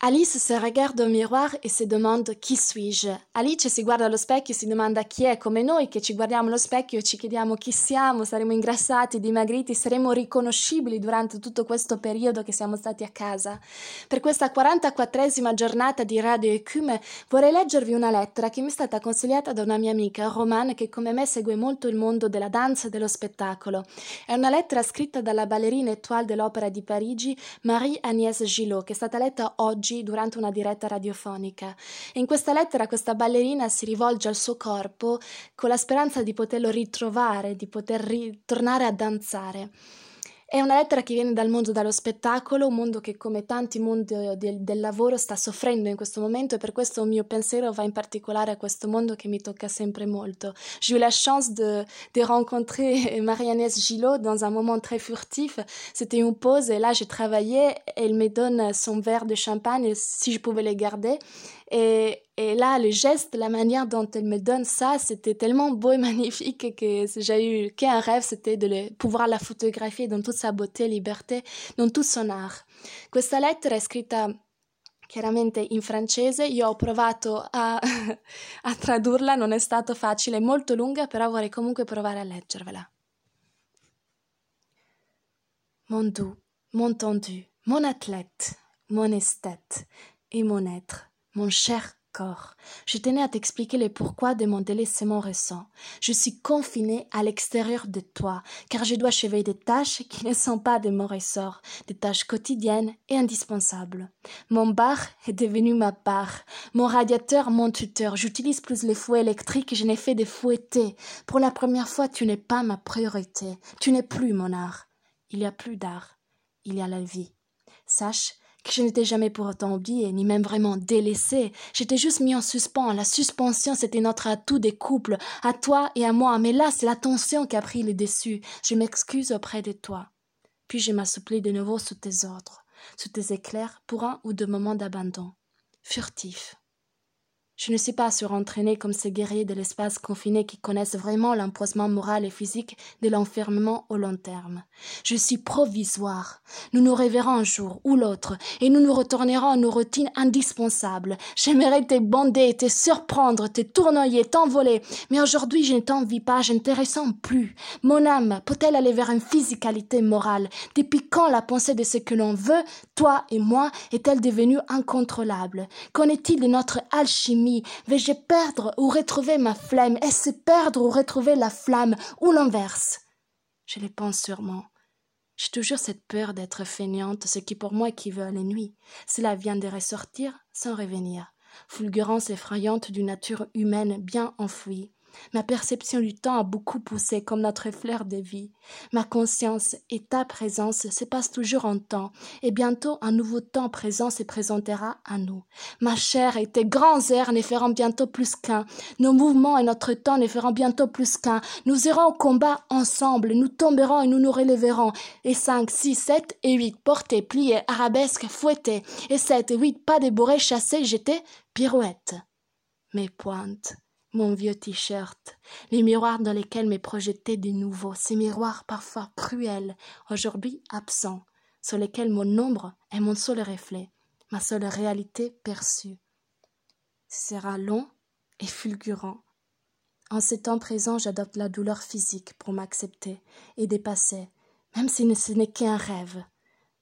Alice se regarda au miroir e si domanda chi suis-je. Alice si guarda allo specchio e si domanda chi è, come noi che ci guardiamo allo specchio e ci chiediamo chi siamo, saremo ingrassati, dimagriti, saremo riconoscibili durante tutto questo periodo che siamo stati a casa. Per questa 44esima giornata di Radio Ecume vorrei leggervi una lettera che mi è stata consigliata da una mia amica, Romane, che come me segue molto il mondo della danza e dello spettacolo. È una lettera scritta dalla ballerina étoile dell'Opera di Parigi, Marie-Agnès Gillot, che è stata letta oggi oggi durante una diretta radiofonica. In questa lettera questa ballerina si rivolge al suo corpo con la speranza di poterlo ritrovare, di poter ritornare a danzare. È una lettera che viene dal mondo dello spettacolo, un mondo che come tanti mondi del, del, lavoro sta soffrendo in questo momento e per questo il mio pensiero va in particolare a questo mondo che mi tocca sempre molto. J'ai eu la chance de, de rencontrer Marie-Agnès Gillot dans un moment très furtif. C'était une pause et là j'ai travaillé, elle me donne son verre de champagne si je pouvais le garder et, et, là, le geste, la manière dont elle me donne ça, c'était tellement beau et magnifique que j'ai eu qu'un rêve, c'était de pouvoir la photographier dans toute sa beauté liberté, dans tout son art. Questa lettera è scritta chiaramente in francese, io ho provato a, a tradurla, non è stato facile, è molto lunga, però vorrei comunque provare a leggervela. Mon doux, mon tendu, mon athlète, mon esthète et mon être Mon cher corps, je tenais à t'expliquer le pourquoi de mon délaissement récent. Je suis confinée à l'extérieur de toi, car je dois achever des tâches qui ne sont pas de mon ressort, des tâches quotidiennes et indispensables. Mon bar est devenu ma barre, mon radiateur mon tuteur. J'utilise plus les fouets électriques, je n'ai fait de fouetter. Pour la première fois, tu n'es pas ma priorité. Tu n'es plus mon art. Il y a plus d'art. Il y a la vie. Sache je n'étais jamais pour autant oublié, ni même vraiment délaissé. J'étais juste mis en suspens. La suspension, c'était notre atout des couples, à toi et à moi. Mais là, c'est la tension qui a pris le dessus. Je m'excuse auprès de toi. Puis je m'assouplis de nouveau sous tes ordres, sous tes éclairs, pour un ou deux moments d'abandon. Furtif, je ne suis pas surentraîné comme ces guerriers de l'espace confiné qui connaissent vraiment l'empoisement moral et physique de l'enfermement au long terme. Je suis provisoire. Nous nous reverrons un jour ou l'autre et nous nous retournerons à nos routines indispensables. J'aimerais te bander, te surprendre, te tournoyer, t'envoler. Mais aujourd'hui, je ne t'envie pas, je ne te ressens plus. Mon âme peut-elle aller vers une physicalité morale? Depuis quand la pensée de ce que l'on veut, toi et moi, est-elle devenue incontrôlable? Qu'en est-il de notre alchimie? Vais-je perdre ou retrouver ma flamme Est-ce perdre ou retrouver la flamme Ou l'inverse? Je le pense sûrement. J'ai toujours cette peur d'être feignante, ce qui pour moi équivaut les nuits. Cela vient de ressortir sans revenir. Fulgurance effrayante d'une nature humaine bien enfouie. Ma perception du temps a beaucoup poussé comme notre fleur de vie. Ma conscience et ta présence se passent toujours en temps, et bientôt un nouveau temps présent se présentera à nous. Ma chair et tes grands airs ne feront bientôt plus qu'un. Nos mouvements et notre temps ne feront bientôt plus qu'un. Nous irons au combat ensemble, nous tomberons et nous nous relèverons. Et cinq, six, sept et huit, portés, pliés, arabesques, fouettés. Et sept et huit, pas de bourrées chassés, jetés, pirouettes. Mes pointes mon vieux t-shirt, les miroirs dans lesquels m'est projeté de nouveau, ces miroirs parfois cruels, aujourd'hui absents, sur lesquels mon ombre est mon seul reflet, ma seule réalité perçue. Ce sera long et fulgurant. En ce temps présent, j'adopte la douleur physique pour m'accepter et dépasser, même si ce n'est qu'un rêve.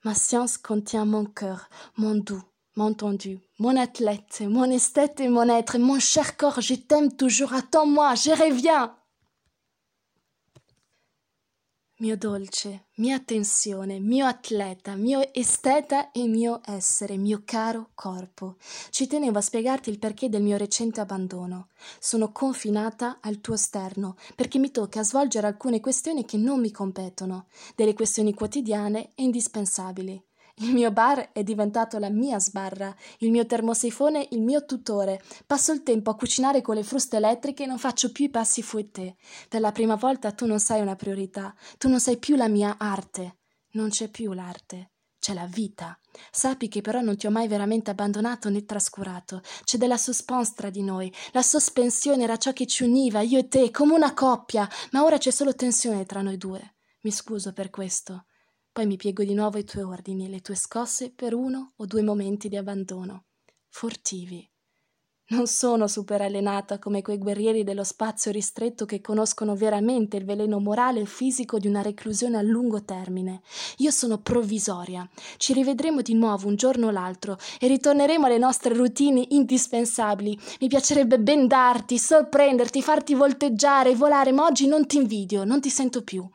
Ma science contient mon cœur, mon doux, M'entendu, mon athlète, mon esthète et mon être, mon cher corps, je t'aime toujours, attends-moi, je reviens. Mio dolce, mia tensione, mio atleta, mio esteta e mio essere, mio caro corpo. Ci tenevo a spiegarti il perché del mio recente abbandono. Sono confinata al tuo sterno perché mi tocca svolgere alcune questioni che non mi competono, delle questioni quotidiane e indispensabili. Il mio bar è diventato la mia sbarra, il mio termosifone il mio tutore. Passo il tempo a cucinare con le fruste elettriche e non faccio più i passi fouettés. Per la prima volta tu non sei una priorità, tu non sei più la mia arte. Non c'è più l'arte, c'è la vita. Sappi che però non ti ho mai veramente abbandonato né trascurato. C'è della suspense tra di noi. La sospensione era ciò che ci univa, io e te, come una coppia, ma ora c'è solo tensione tra noi due. Mi scuso per questo poi mi piego di nuovo ai tuoi ordini e le tue scosse per uno o due momenti di abbandono. Furtivi. Non sono super allenata come quei guerrieri dello spazio ristretto che conoscono veramente il veleno morale e fisico di una reclusione a lungo termine. Io sono provvisoria. Ci rivedremo di nuovo un giorno o l'altro e ritorneremo alle nostre routine indispensabili. Mi piacerebbe bendarti, sorprenderti, farti volteggiare, volare, ma oggi non ti invidio, non ti sento più.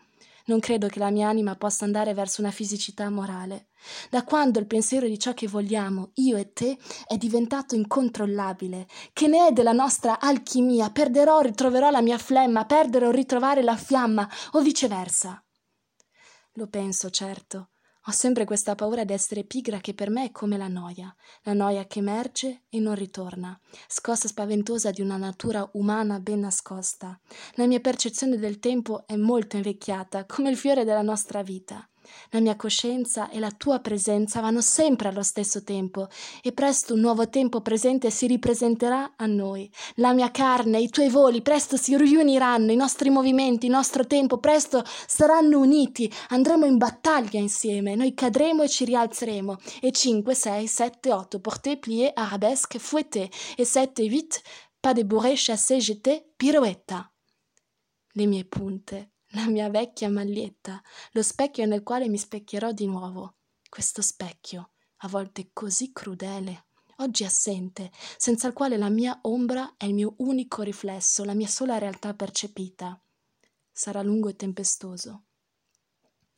Non credo che la mia anima possa andare verso una fisicità morale. Da quando il pensiero di ciò che vogliamo, io e te, è diventato incontrollabile, che ne è della nostra alchimia, perderò o ritroverò la mia flemma, perdere o ritrovare la fiamma, o viceversa. Lo penso, certo, ho sempre questa paura d'essere pigra che per me è come la noia, la noia che emerge e non ritorna, scossa spaventosa di una natura umana ben nascosta. La mia percezione del tempo è molto invecchiata, come il fiore della nostra vita. La mia coscienza e la tua presenza vanno sempre allo stesso tempo e presto un nuovo tempo presente si ripresenterà a noi. La mia carne, i tuoi voli presto si riuniranno, i nostri movimenti, il nostro tempo presto saranno uniti, andremo in battaglia insieme, noi cadremo e ci rialzeremo. E 5, 6, 7, 8, porté, plié, arabesque, fouetté, e 7, 8, pas de bourré, chassé, jeté, pirouetta. Le mie punte la mia vecchia maglietta, lo specchio nel quale mi specchierò di nuovo. Questo specchio, a volte così crudele, oggi assente, senza il quale la mia ombra è il mio unico riflesso, la mia sola realtà percepita. Sarà lungo e tempestoso.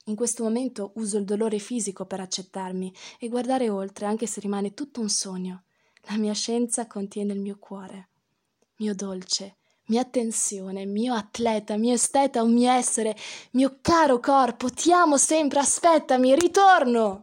In questo momento uso il dolore fisico per accettarmi e guardare oltre, anche se rimane tutto un sogno. La mia scienza contiene il mio cuore. Mio dolce, mia tensione, mio atleta, mio esteta, un mio essere, mio caro corpo, ti amo sempre, aspettami, ritorno!